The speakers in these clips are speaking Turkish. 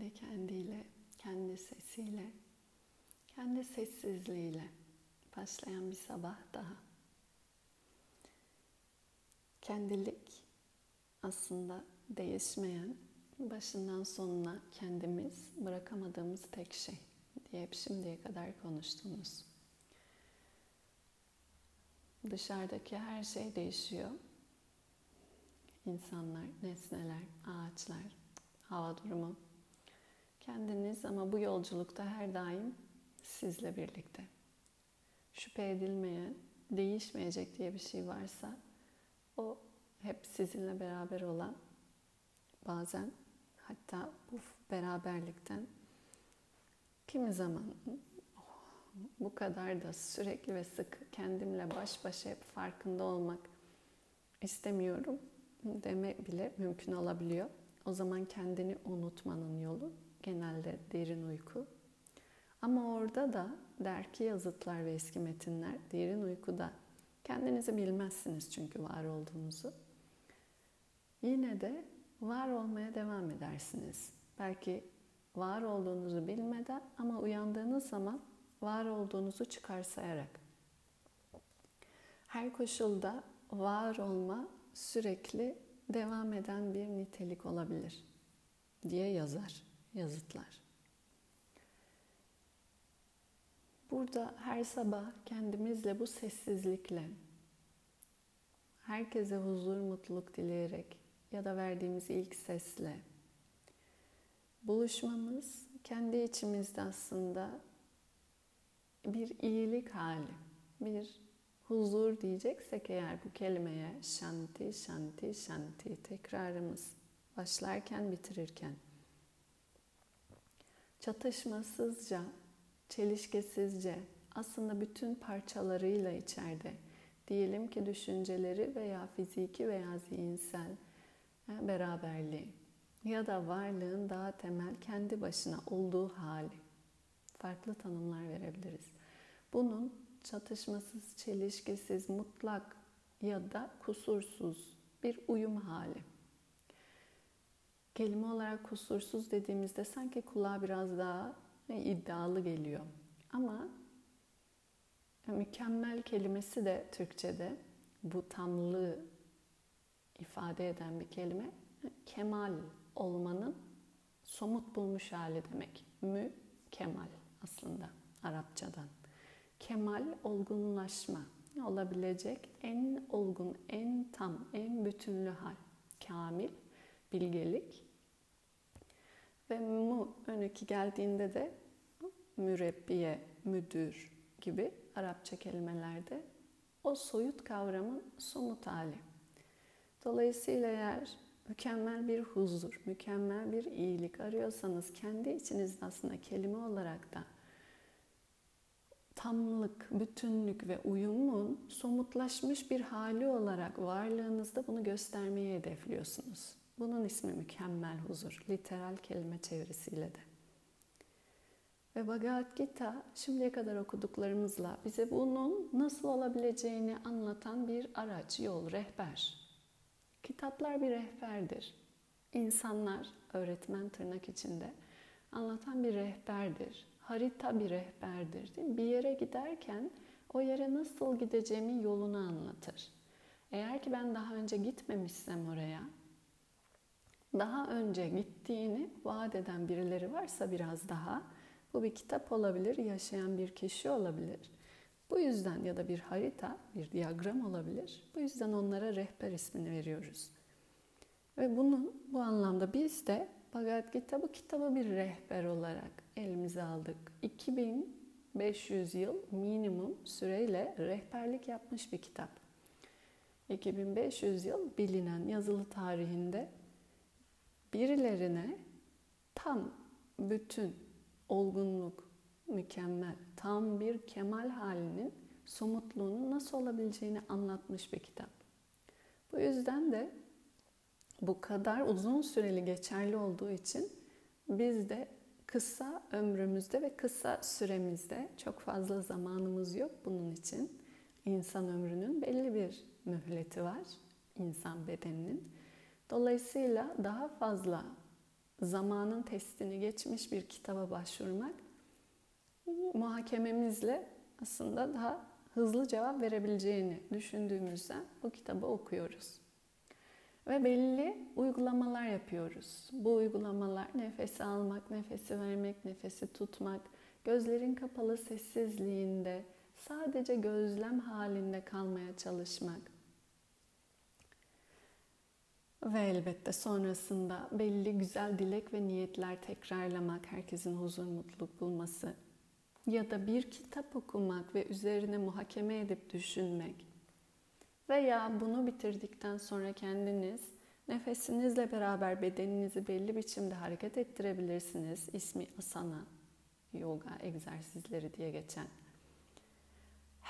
kendi kendiyle, kendi sesiyle, kendi sessizliğiyle başlayan bir sabah daha. Kendilik aslında değişmeyen, başından sonuna kendimiz bırakamadığımız tek şey diye hep şimdiye kadar konuştunuz. Dışarıdaki her şey değişiyor. İnsanlar, nesneler, ağaçlar, hava durumu. Kendiniz ama bu yolculukta her daim sizle birlikte. Şüphe edilmeyen, değişmeyecek diye bir şey varsa o hep sizinle beraber olan bazen hatta bu beraberlikten kimi zaman bu kadar da sürekli ve sık kendimle baş başa hep farkında olmak istemiyorum deme bile mümkün olabiliyor. O zaman kendini unutmanın yolu genelde derin uyku. Ama orada da der ki yazıtlar ve eski metinler derin uykuda kendinizi bilmezsiniz çünkü var olduğunuzu. Yine de var olmaya devam edersiniz. Belki var olduğunuzu bilmeden ama uyandığınız zaman var olduğunuzu çıkarsayarak. Her koşulda var olma sürekli devam eden bir nitelik olabilir diye yazar yazıtlar. Burada her sabah kendimizle bu sessizlikle herkese huzur, mutluluk dileyerek ya da verdiğimiz ilk sesle buluşmamız kendi içimizde aslında bir iyilik hali, bir huzur diyeceksek eğer bu kelimeye şanti, şanti, şanti tekrarımız başlarken bitirirken çatışmasızca, çelişkisizce aslında bütün parçalarıyla içeride diyelim ki düşünceleri veya fiziki veya zihinsel beraberliği ya da varlığın daha temel kendi başına olduğu hali farklı tanımlar verebiliriz. Bunun çatışmasız, çelişkisiz, mutlak ya da kusursuz bir uyum hali. Kelime olarak kusursuz dediğimizde sanki kulağa biraz daha iddialı geliyor. Ama mükemmel kelimesi de Türkçe'de bu tamlığı ifade eden bir kelime. Kemal olmanın somut bulmuş hali demek. Mü kemal aslında Arapçadan. Kemal olgunlaşma olabilecek en olgun, en tam, en bütünlü hal. Kamil, bilgelik. Ve mu önüki geldiğinde de mürebbiye, müdür gibi Arapça kelimelerde o soyut kavramın somut hali. Dolayısıyla eğer mükemmel bir huzur, mükemmel bir iyilik arıyorsanız kendi içinizde aslında kelime olarak da tamlık, bütünlük ve uyumun somutlaşmış bir hali olarak varlığınızda bunu göstermeyi hedefliyorsunuz. Bunun ismi mükemmel huzur, literal kelime çevirisiyle de. Ve Bhagavad Gita şimdiye kadar okuduklarımızla bize bunun nasıl olabileceğini anlatan bir araç, yol, rehber. Kitaplar bir rehberdir. İnsanlar, öğretmen tırnak içinde, anlatan bir rehberdir harita bir rehberdir. Değil mi? Bir yere giderken o yere nasıl gideceğimin yolunu anlatır. Eğer ki ben daha önce gitmemişsem oraya, daha önce gittiğini vaat eden birileri varsa biraz daha, bu bir kitap olabilir, yaşayan bir kişi olabilir. Bu yüzden ya da bir harita, bir diyagram olabilir. Bu yüzden onlara rehber ismini veriyoruz. Ve bunun bu anlamda biz de Bhagavad Gita bu kitabı bir rehber olarak elimize aldık. 2500 yıl minimum süreyle rehberlik yapmış bir kitap. 2500 yıl bilinen yazılı tarihinde birilerine tam bütün olgunluk, mükemmel, tam bir kemal halinin somutluğunun nasıl olabileceğini anlatmış bir kitap. Bu yüzden de bu kadar uzun süreli geçerli olduğu için biz de kısa ömrümüzde ve kısa süremizde çok fazla zamanımız yok bunun için. İnsan ömrünün belli bir mühleti var insan bedeninin. Dolayısıyla daha fazla zamanın testini geçmiş bir kitaba başvurmak muhakememizle aslında daha hızlı cevap verebileceğini düşündüğümüzden bu kitabı okuyoruz. Ve belli uygulamalar yapıyoruz. Bu uygulamalar nefesi almak, nefesi vermek, nefesi tutmak, gözlerin kapalı sessizliğinde sadece gözlem halinde kalmaya çalışmak. Ve elbette sonrasında belli güzel dilek ve niyetler tekrarlamak, herkesin huzur, mutluluk bulması ya da bir kitap okumak ve üzerine muhakeme edip düşünmek veya bunu bitirdikten sonra kendiniz nefesinizle beraber bedeninizi belli biçimde hareket ettirebilirsiniz. İsmi asana, yoga egzersizleri diye geçen.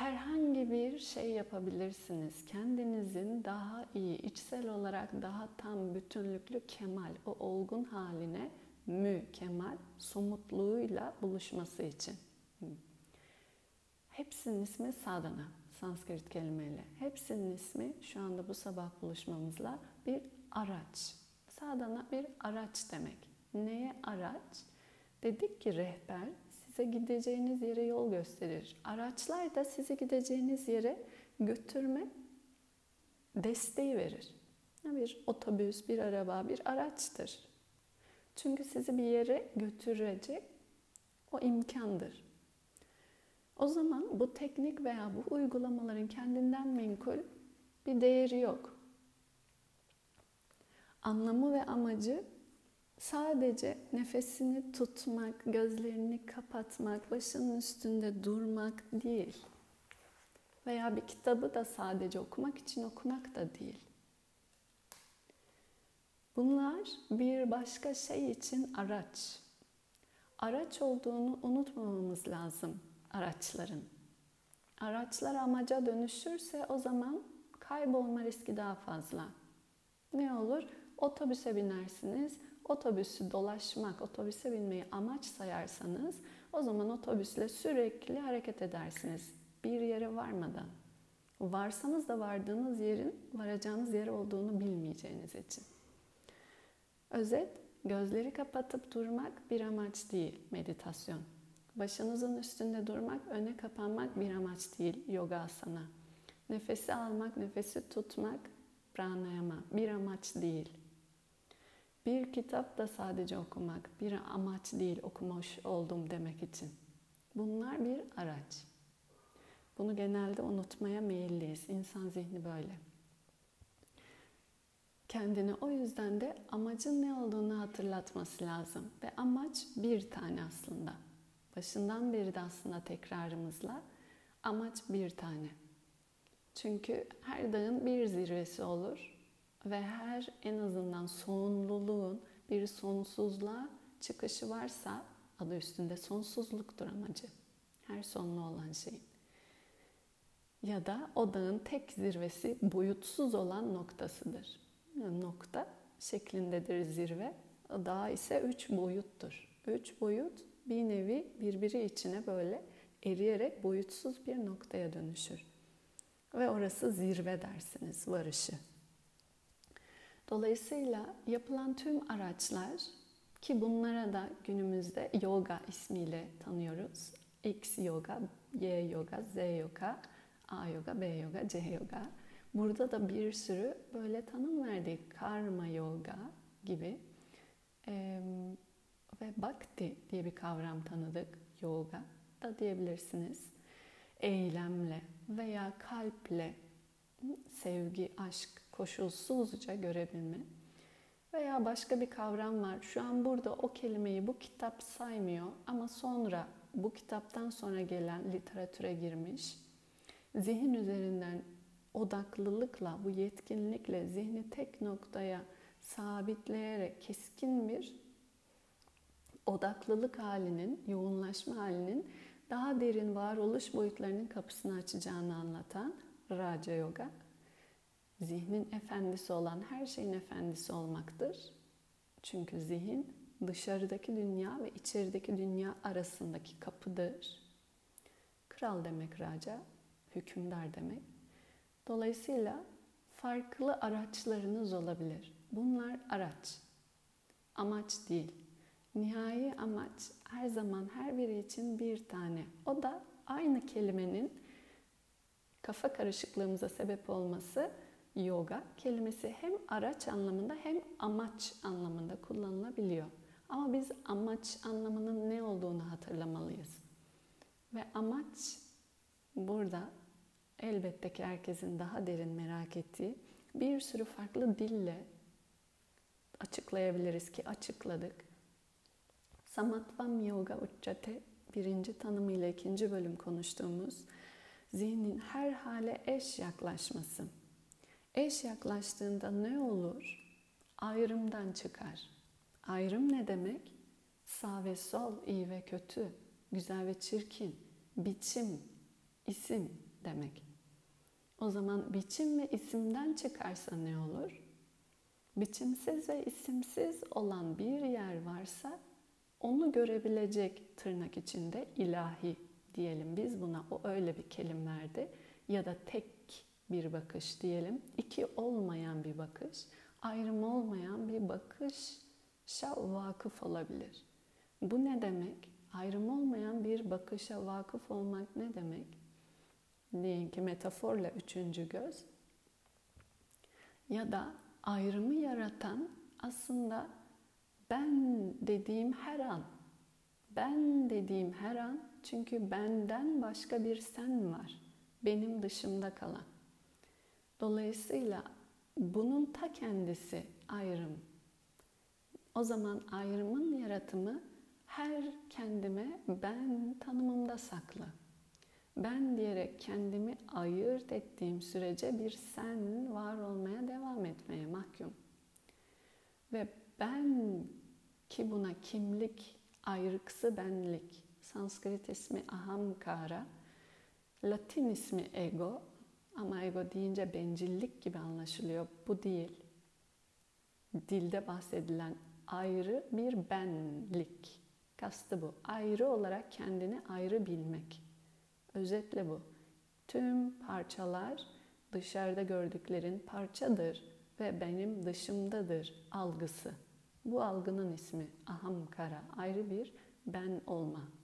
Herhangi bir şey yapabilirsiniz. Kendinizin daha iyi, içsel olarak daha tam bütünlüklü kemal, o olgun haline mü, kemal, somutluğuyla buluşması için. Hepsinin ismi sadhana, Sanskrit kelimeyle. Hepsinin ismi şu anda bu sabah buluşmamızla bir araç. Sadhana bir araç demek. Neye araç? Dedik ki rehber size gideceğiniz yere yol gösterir. Araçlar da sizi gideceğiniz yere götürme desteği verir. Bir otobüs, bir araba, bir araçtır. Çünkü sizi bir yere götürecek o imkandır. O zaman bu teknik veya bu uygulamaların kendinden menkul bir değeri yok. Anlamı ve amacı sadece nefesini tutmak, gözlerini kapatmak, başının üstünde durmak değil. Veya bir kitabı da sadece okumak için okumak da değil. Bunlar bir başka şey için araç. Araç olduğunu unutmamamız lazım araçların. Araçlar amaca dönüşürse o zaman kaybolma riski daha fazla. Ne olur? Otobüse binersiniz. Otobüsü dolaşmak, otobüse binmeyi amaç sayarsanız o zaman otobüsle sürekli hareket edersiniz. Bir yere varmadan. Varsanız da vardığınız yerin varacağınız yer olduğunu bilmeyeceğiniz için. Özet, gözleri kapatıp durmak bir amaç değil meditasyon. Başınızın üstünde durmak, öne kapanmak bir amaç değil yoga asana. Nefesi almak, nefesi tutmak pranayama bir amaç değil. Bir kitap da sadece okumak bir amaç değil okumuş oldum demek için. Bunlar bir araç. Bunu genelde unutmaya meyilliyiz. İnsan zihni böyle. Kendine o yüzden de amacın ne olduğunu hatırlatması lazım. Ve amaç bir tane aslında. Başından beri de aslında tekrarımızla amaç bir tane. Çünkü her dağın bir zirvesi olur ve her en azından sonluluğun bir sonsuzluğa çıkışı varsa adı üstünde sonsuzluktur amacı. Her sonlu olan şeyin. Ya da o dağın tek zirvesi boyutsuz olan noktasıdır. Nokta şeklindedir zirve. Dağ ise üç boyuttur. Üç boyut bir nevi birbiri içine böyle eriyerek boyutsuz bir noktaya dönüşür. Ve orası zirve dersiniz, varışı. Dolayısıyla yapılan tüm araçlar ki bunlara da günümüzde yoga ismiyle tanıyoruz. X yoga, Y yoga, Z yoga, A yoga, B yoga, C yoga. Burada da bir sürü böyle tanım verdik. Karma yoga gibi. Ee, ve bhakti diye bir kavram tanıdık. Yoga da diyebilirsiniz. Eylemle veya kalple sevgi, aşk, koşulsuzca görebilme. Veya başka bir kavram var. Şu an burada o kelimeyi bu kitap saymıyor ama sonra bu kitaptan sonra gelen literatüre girmiş. Zihin üzerinden odaklılıkla, bu yetkinlikle zihni tek noktaya sabitleyerek keskin bir odaklılık halinin, yoğunlaşma halinin daha derin varoluş boyutlarının kapısını açacağını anlatan Raja Yoga, zihnin efendisi olan her şeyin efendisi olmaktır. Çünkü zihin dışarıdaki dünya ve içerideki dünya arasındaki kapıdır. Kral demek Raja, hükümdar demek. Dolayısıyla farklı araçlarınız olabilir. Bunlar araç. amaç değil. Nihai amaç her zaman her biri için bir tane. O da aynı kelimenin kafa karışıklığımıza sebep olması yoga kelimesi hem araç anlamında hem amaç anlamında kullanılabiliyor. Ama biz amaç anlamının ne olduğunu hatırlamalıyız. Ve amaç burada elbette ki herkesin daha derin merak ettiği bir sürü farklı dille açıklayabiliriz ki açıkladık. Samatvam Yoga Uccate birinci tanımıyla ikinci bölüm konuştuğumuz zihnin her hale eş yaklaşması. Eş yaklaştığında ne olur? Ayrımdan çıkar. Ayrım ne demek? Sağ ve sol, iyi ve kötü, güzel ve çirkin, biçim, isim demek. O zaman biçim ve isimden çıkarsa ne olur? Biçimsiz ve isimsiz olan bir yer varsa onu görebilecek tırnak içinde ilahi diyelim biz buna o öyle bir kelim verdi ya da tek bir bakış diyelim iki olmayan bir bakış ayrım olmayan bir bakışa vakıf olabilir. Bu ne demek? Ayrım olmayan bir bakışa vakıf olmak ne demek? Diyelim ki metaforla üçüncü göz ya da ayrımı yaratan aslında ben dediğim her an, ben dediğim her an çünkü benden başka bir sen var. Benim dışımda kalan. Dolayısıyla bunun ta kendisi ayrım. O zaman ayrımın yaratımı her kendime ben tanımımda saklı. Ben diyerek kendimi ayırt ettiğim sürece bir sen var olmaya devam etmeye mahkum. Ve ben ki buna kimlik, ayrıksı benlik, Sanskrit ismi ahamkara, Latin ismi ego ama ego deyince bencillik gibi anlaşılıyor. Bu değil. Dilde bahsedilen ayrı bir benlik. Kastı bu. Ayrı olarak kendini ayrı bilmek. Özetle bu. Tüm parçalar dışarıda gördüklerin parçadır ve benim dışımdadır algısı. Bu algının ismi ahamkara, ayrı bir ben olma.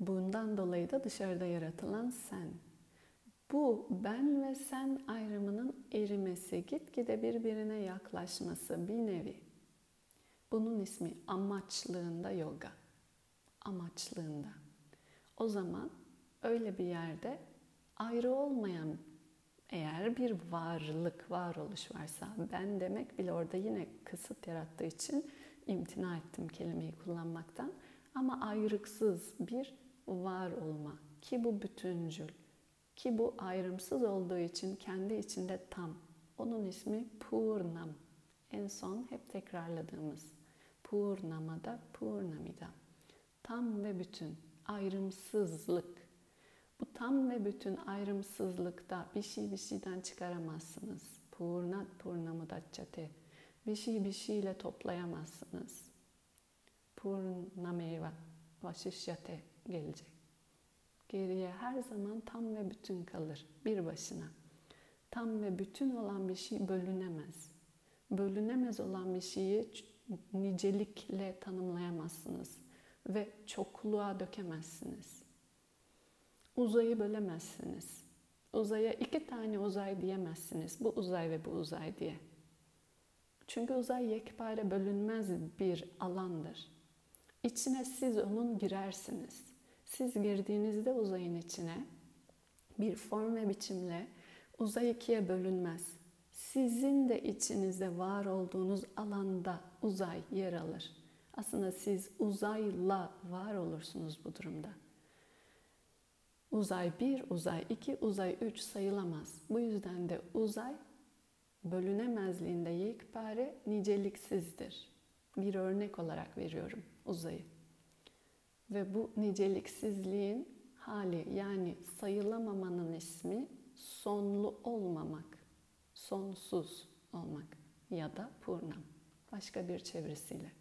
Bundan dolayı da dışarıda yaratılan sen. Bu ben ve sen ayrımının erimesi, gitgide birbirine yaklaşması bir nevi. Bunun ismi amaçlığında yoga. Amaçlığında. O zaman öyle bir yerde ayrı olmayan eğer bir varlık, varoluş varsa ben demek bile orada yine kısıt yarattığı için imtina ettim kelimeyi kullanmaktan. Ama ayrıksız bir var olma ki bu bütüncül ki bu ayrımsız olduğu için kendi içinde tam. Onun ismi Purnam. En son hep tekrarladığımız Purnamada Purnamida. Tam ve bütün ayrımsızlık. Bu tam ve bütün ayrımsızlıkta bir şey bir şeyden çıkaramazsınız. Purnat purnamudacate. Bir şey bir şeyle toplayamazsınız. Purnameva vaşişyate gelecek. Geriye her zaman tam ve bütün kalır bir başına. Tam ve bütün olan bir şey bölünemez. Bölünemez olan bir şeyi nicelikle tanımlayamazsınız ve çokluğa dökemezsiniz. Uzayı bölemezsiniz. Uzaya iki tane uzay diyemezsiniz. Bu uzay ve bu uzay diye. Çünkü uzay yekpare bölünmez bir alandır. İçine siz onun girersiniz. Siz girdiğinizde uzayın içine bir form ve biçimle uzay ikiye bölünmez. Sizin de içinizde var olduğunuz alanda uzay yer alır. Aslında siz uzayla var olursunuz bu durumda. Uzay 1, uzay 2, uzay 3 sayılamaz. Bu yüzden de uzay bölünemezliğinde yekpare niceliksizdir. Bir örnek olarak veriyorum uzayı. Ve bu niceliksizliğin hali yani sayılamamanın ismi sonlu olmamak, sonsuz olmak ya da purnam başka bir çevresiyle.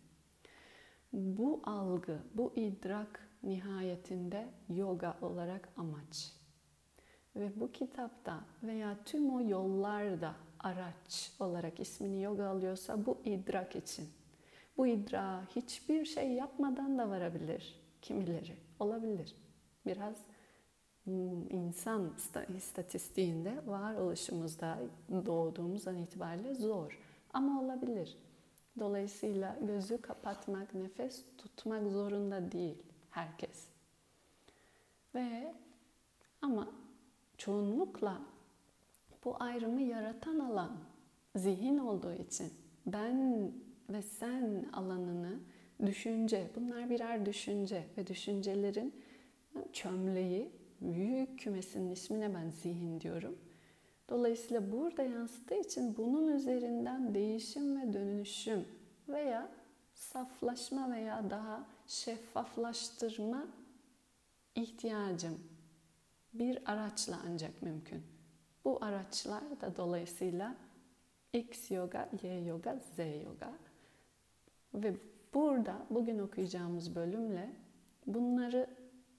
Bu algı, bu idrak nihayetinde yoga olarak amaç. Ve bu kitapta veya tüm o yollarda araç olarak ismini yoga alıyorsa bu idrak için. Bu idra hiçbir şey yapmadan da varabilir kimileri. Olabilir. Biraz insan istatistiğinde varoluşumuzda doğduğumuz an itibariyle zor. Ama olabilir. Dolayısıyla gözü kapatmak, nefes tutmak zorunda değil herkes. Ve ama çoğunlukla bu ayrımı yaratan alan zihin olduğu için ben ve sen alanını düşünce, bunlar birer düşünce ve düşüncelerin çömleği, büyük kümesinin ismine ben zihin diyorum. Dolayısıyla burada yansıttığı için bunun üzerinden değişim ve dönüşüm veya saflaşma veya daha şeffaflaştırma ihtiyacım bir araçla ancak mümkün. Bu araçlar da dolayısıyla X yoga, Y yoga, Z yoga. Ve burada bugün okuyacağımız bölümle bunları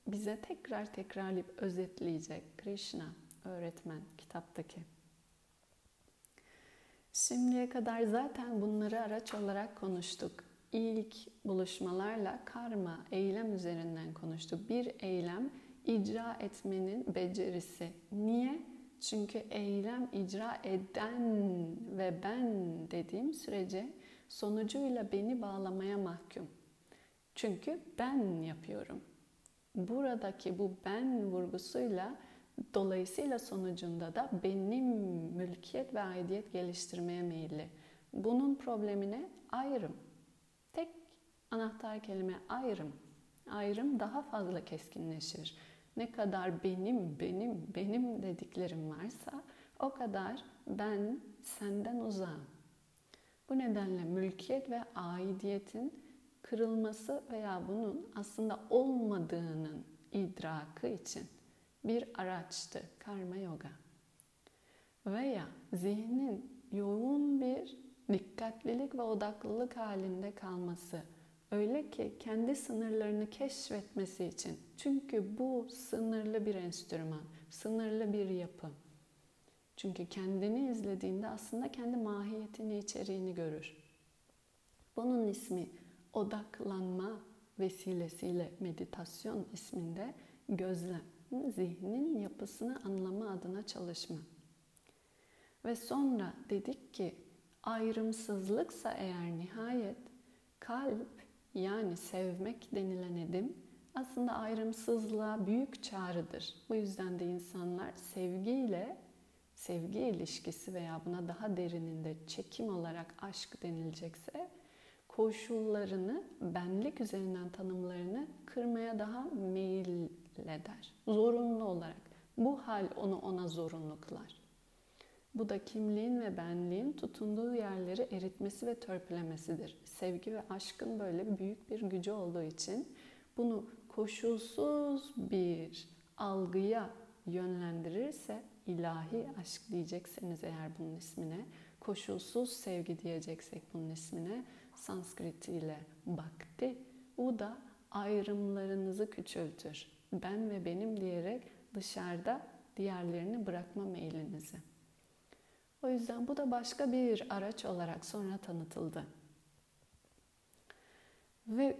bize tekrar tekrarlayıp özetleyecek Krishna öğretmen kitaptaki. Şimdiye kadar zaten bunları araç olarak konuştuk. İlk buluşmalarla karma, eylem üzerinden konuştuk. Bir eylem icra etmenin becerisi. Niye? Çünkü eylem icra eden ve ben dediğim sürece sonucuyla beni bağlamaya mahkum. Çünkü ben yapıyorum. Buradaki bu ben vurgusuyla dolayısıyla sonucunda da benim mülkiyet ve aidiyet geliştirmeye meyilli. Bunun problemine ayrım. Tek anahtar kelime ayrım. Ayrım daha fazla keskinleşir ne kadar benim, benim, benim dediklerim varsa o kadar ben senden uzağım. Bu nedenle mülkiyet ve aidiyetin kırılması veya bunun aslında olmadığının idrakı için bir araçtı karma yoga. Veya zihnin yoğun bir dikkatlilik ve odaklılık halinde kalması Öyle ki kendi sınırlarını keşfetmesi için. Çünkü bu sınırlı bir enstrüman, sınırlı bir yapı. Çünkü kendini izlediğinde aslında kendi mahiyetini, içeriğini görür. Bunun ismi odaklanma vesilesiyle meditasyon isminde gözlem, zihnin yapısını anlama adına çalışma. Ve sonra dedik ki ayrımsızlıksa eğer nihayet kalp yani sevmek denilen edim aslında ayrımsızlığa büyük çağrıdır. Bu yüzden de insanlar sevgiyle sevgi ilişkisi veya buna daha derininde çekim olarak aşk denilecekse koşullarını, benlik üzerinden tanımlarını kırmaya daha meyil eder. Zorunlu olarak. Bu hal onu ona zorunlu kılar. Bu da kimliğin ve benliğin tutunduğu yerleri eritmesi ve törpülemesidir. Sevgi ve aşkın böyle büyük bir gücü olduğu için bunu koşulsuz bir algıya yönlendirirse ilahi aşk diyecekseniz eğer bunun ismine, koşulsuz sevgi diyeceksek bunun ismine, Sanskrit ile bhakti, bu da ayrımlarınızı küçültür. Ben ve benim diyerek dışarıda diğerlerini bırakma meylinizi. O yüzden bu da başka bir araç olarak sonra tanıtıldı. Ve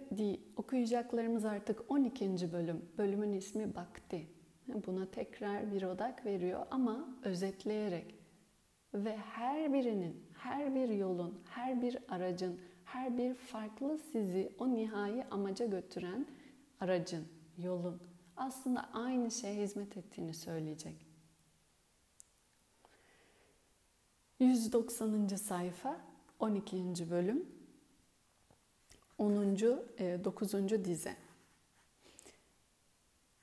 okuyacaklarımız artık 12. bölüm. Bölümün ismi Bakti. Buna tekrar bir odak veriyor ama özetleyerek ve her birinin, her bir yolun, her bir aracın, her bir farklı sizi o nihai amaca götüren aracın, yolun aslında aynı şeye hizmet ettiğini söyleyecek. 190. sayfa 12. bölüm 10. 9. E, dize.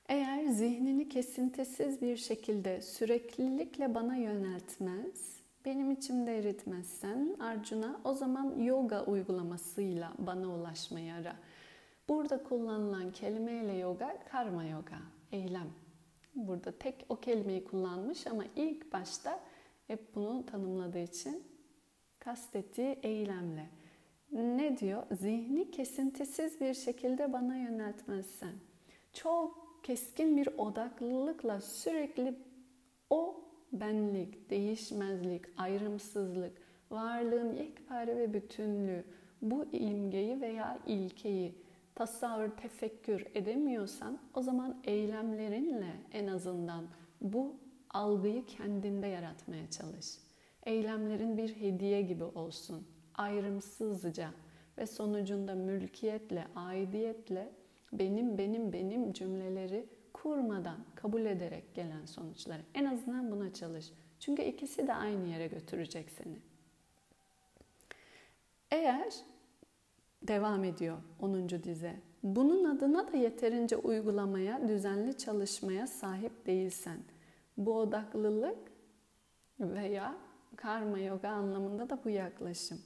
Eğer zihnini kesintisiz bir şekilde süreklilikle bana yöneltmez, benim içimde eritmezsen Arjuna o zaman yoga uygulamasıyla bana ulaşmayı ara. Burada kullanılan kelimeyle yoga karma yoga, eylem. Burada tek o kelimeyi kullanmış ama ilk başta hep bunu tanımladığı için kastettiği eylemle. Ne diyor? Zihni kesintisiz bir şekilde bana yöneltmezsen. Çok keskin bir odaklılıkla sürekli o benlik, değişmezlik, ayrımsızlık, varlığın yekpare ve bütünlüğü, bu imgeyi veya ilkeyi tasavvur, tefekkür edemiyorsan o zaman eylemlerinle en azından bu algıyı kendinde yaratmaya çalış. Eylemlerin bir hediye gibi olsun. Ayrımsızca ve sonucunda mülkiyetle, aidiyetle benim benim benim cümleleri kurmadan kabul ederek gelen sonuçları. En azından buna çalış. Çünkü ikisi de aynı yere götürecek seni. Eğer devam ediyor 10. dize. Bunun adına da yeterince uygulamaya, düzenli çalışmaya sahip değilsen, bu odaklılık veya karma yoga anlamında da bu yaklaşım.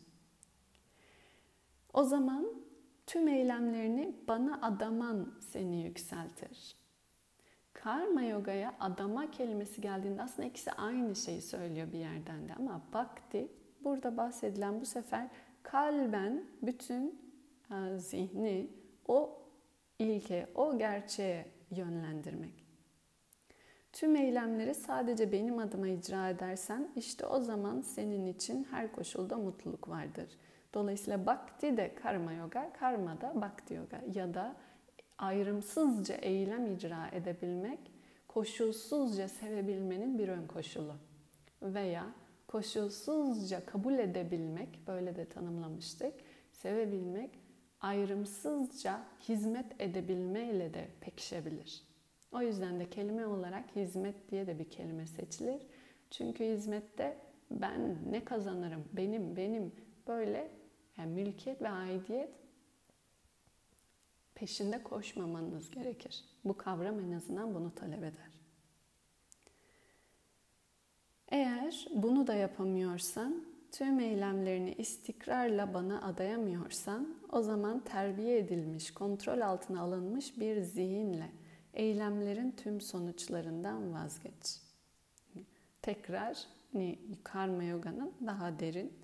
O zaman tüm eylemlerini bana adaman seni yükseltir. Karma yogaya adama kelimesi geldiğinde aslında ikisi aynı şeyi söylüyor bir yerden de ama bhakti burada bahsedilen bu sefer kalben bütün e, zihni o ilke, o gerçeğe yönlendirmek. Tüm eylemleri sadece benim adıma icra edersen işte o zaman senin için her koşulda mutluluk vardır. Dolayısıyla bhakti de karma yoga, karma da bhakti yoga ya da ayrımsızca eylem icra edebilmek koşulsuzca sevebilmenin bir ön koşulu veya koşulsuzca kabul edebilmek böyle de tanımlamıştık. Sevebilmek ayrımsızca hizmet edebilmeyle de pekişebilir. O yüzden de kelime olarak hizmet diye de bir kelime seçilir. Çünkü hizmette ben ne kazanırım, benim, benim böyle yani mülkiyet ve aidiyet peşinde koşmamanız gerekir. Bu kavram en azından bunu talep eder. Eğer bunu da yapamıyorsan, tüm eylemlerini istikrarla bana adayamıyorsan, o zaman terbiye edilmiş, kontrol altına alınmış bir zihinle eylemlerin tüm sonuçlarından vazgeç. Tekrar karma yoga'nın daha derin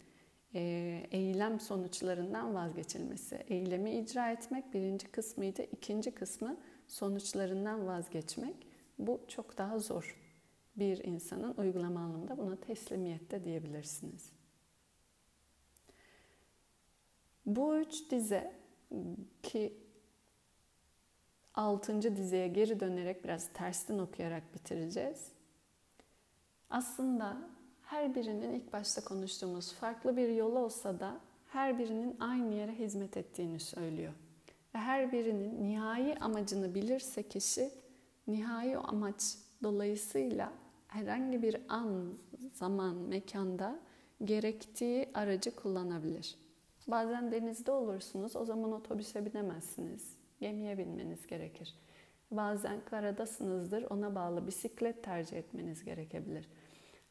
eylem sonuçlarından vazgeçilmesi. Eylemi icra etmek birinci kısmıydı. ikinci kısmı sonuçlarından vazgeçmek. Bu çok daha zor. Bir insanın uygulama anlamında buna teslimiyette diyebilirsiniz. Bu üç dize ki altıncı dizeye geri dönerek biraz tersten okuyarak bitireceğiz. Aslında her birinin ilk başta konuştuğumuz farklı bir yolu olsa da her birinin aynı yere hizmet ettiğini söylüyor. Ve her birinin nihai amacını bilirse kişi nihai amaç dolayısıyla herhangi bir an, zaman, mekanda gerektiği aracı kullanabilir. Bazen denizde olursunuz, o zaman otobüse binemezsiniz. Gemiye binmeniz gerekir. Bazen karadasınızdır, ona bağlı bisiklet tercih etmeniz gerekebilir.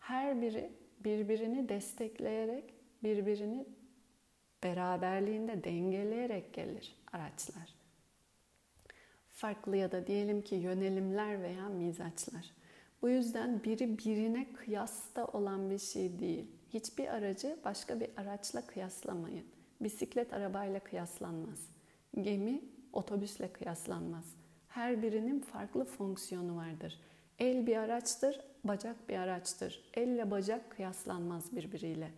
Her biri birbirini destekleyerek, birbirini beraberliğinde dengeleyerek gelir araçlar. Farklı ya da diyelim ki yönelimler veya mizaçlar. Bu yüzden biri birine kıyasta olan bir şey değil. Hiçbir aracı başka bir araçla kıyaslamayın. Bisiklet arabayla kıyaslanmaz. Gemi otobüsle kıyaslanmaz. Her birinin farklı fonksiyonu vardır. El bir araçtır, bacak bir araçtır. Elle bacak kıyaslanmaz birbiriyle.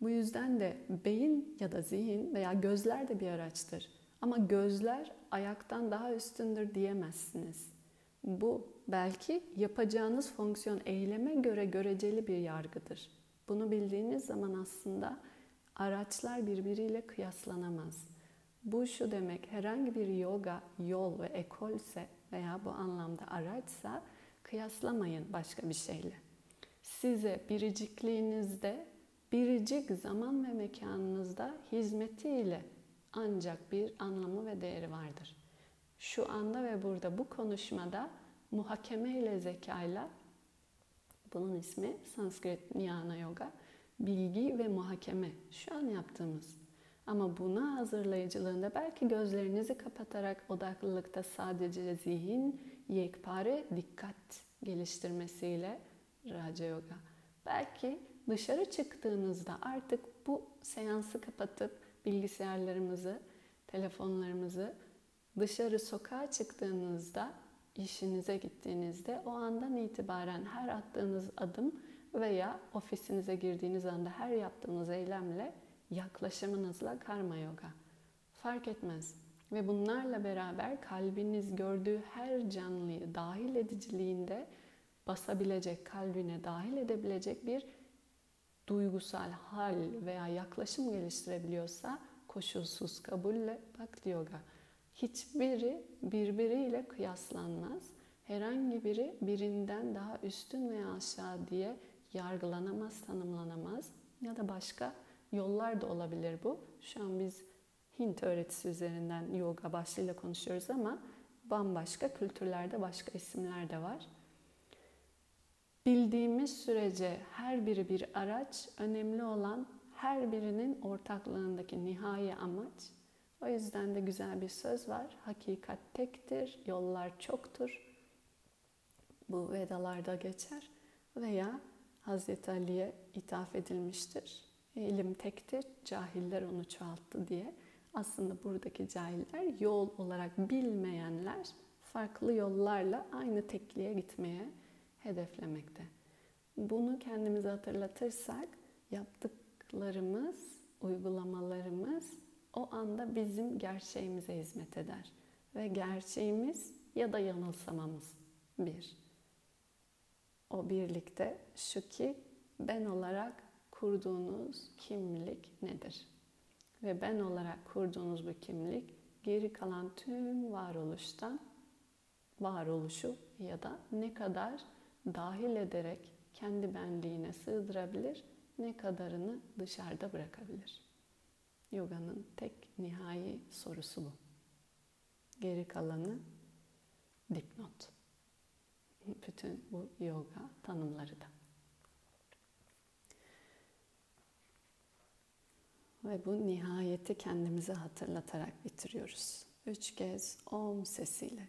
Bu yüzden de beyin ya da zihin veya gözler de bir araçtır. Ama gözler ayaktan daha üstündür diyemezsiniz. Bu belki yapacağınız fonksiyon eyleme göre göreceli bir yargıdır. Bunu bildiğiniz zaman aslında araçlar birbiriyle kıyaslanamaz. Bu şu demek herhangi bir yoga yol ve ekolse veya bu anlamda araçsa kıyaslamayın başka bir şeyle. Size biricikliğinizde biricik zaman ve mekanınızda hizmetiyle ancak bir anlamı ve değeri vardır. Şu anda ve burada bu konuşmada muhakeme ile zekayla bunun ismi Sanskrit Jnana Yoga bilgi ve muhakeme şu an yaptığımız. Ama buna hazırlayıcılığında belki gözlerinizi kapatarak odaklılıkta sadece zihin, yekpare, dikkat geliştirmesiyle Raja Yoga. Belki dışarı çıktığınızda artık bu seansı kapatıp bilgisayarlarımızı, telefonlarımızı dışarı sokağa çıktığınızda işinize gittiğinizde o andan itibaren her attığınız adım veya ofisinize girdiğiniz anda her yaptığınız eylemle yaklaşımınızla karma yoga. Fark etmez. Ve bunlarla beraber kalbiniz gördüğü her canlıyı dahil ediciliğinde basabilecek, kalbine dahil edebilecek bir duygusal hal veya yaklaşım geliştirebiliyorsa koşulsuz kabulle Bhakti Yoga. Hiçbiri birbiriyle kıyaslanmaz. Herhangi biri birinden daha üstün veya aşağı diye yargılanamaz, tanımlanamaz ya da başka yollar da olabilir bu. Şu an biz Hint öğretisi üzerinden yoga başlığıyla konuşuyoruz ama bambaşka kültürlerde başka isimler de var. Bildiğimiz sürece her biri bir araç, önemli olan her birinin ortaklığındaki nihai amaç. O yüzden de güzel bir söz var. Hakikat tektir, yollar çoktur. Bu Vedalarda geçer veya Hazreti Ali'ye ithaf edilmiştir. İlim tektir, cahiller onu çoğalttı diye. Aslında buradaki cahiller yol olarak bilmeyenler farklı yollarla aynı tekliğe gitmeye hedeflemekte. Bunu kendimize hatırlatırsak yaptıklarımız, uygulamalarımız o anda bizim gerçeğimize hizmet eder. Ve gerçeğimiz ya da yanılsamamız bir. O birlikte şu ki ben olarak kurduğunuz kimlik nedir? Ve ben olarak kurduğunuz bu kimlik geri kalan tüm varoluştan varoluşu ya da ne kadar dahil ederek kendi benliğine sığdırabilir, ne kadarını dışarıda bırakabilir. Yoga'nın tek nihai sorusu bu. Geri kalanı dipnot. Bütün bu yoga tanımları da. Ve bu nihayeti kendimize hatırlatarak bitiriyoruz. Üç kez om sesiyle.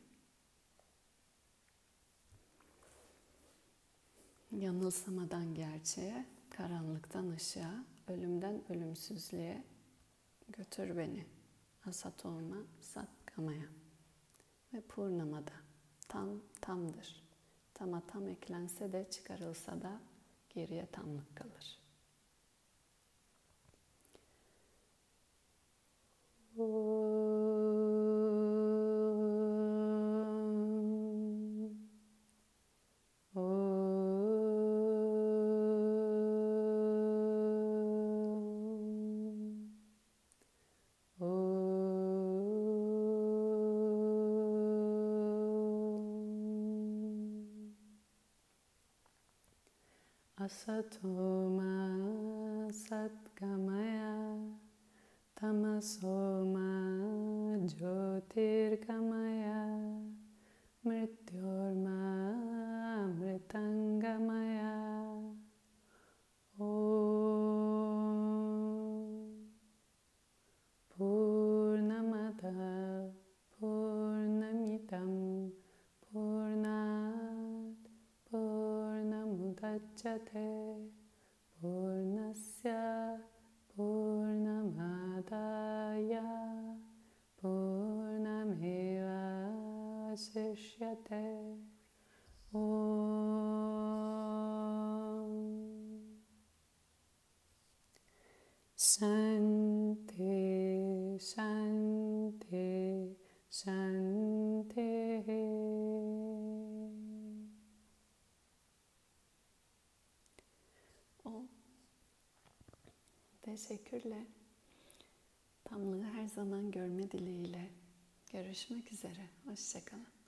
Yanılsamadan gerçeğe, karanlıktan ışığa, ölümden ölümsüzlüğe götür beni. Asat olma, satkamaya. Ve purnamada tam tamdır. Tama tam eklense de çıkarılsa da geriye tamlık kalır. Asatoma Satkamaya Tamaso ज्योतिर्गमया मृत्योर्मामृतङ्गमया ॐ पूर्णमतः पूर्णमितं पूर्णात् पूर्णमुदच्यते पूर्णस्य पूर्णमादाय Sishyate Om Shanti Shanti Shanti O teşekkürle tamlığı her zaman görme dileğiyle görüşmek üzere. Hoşçakalın.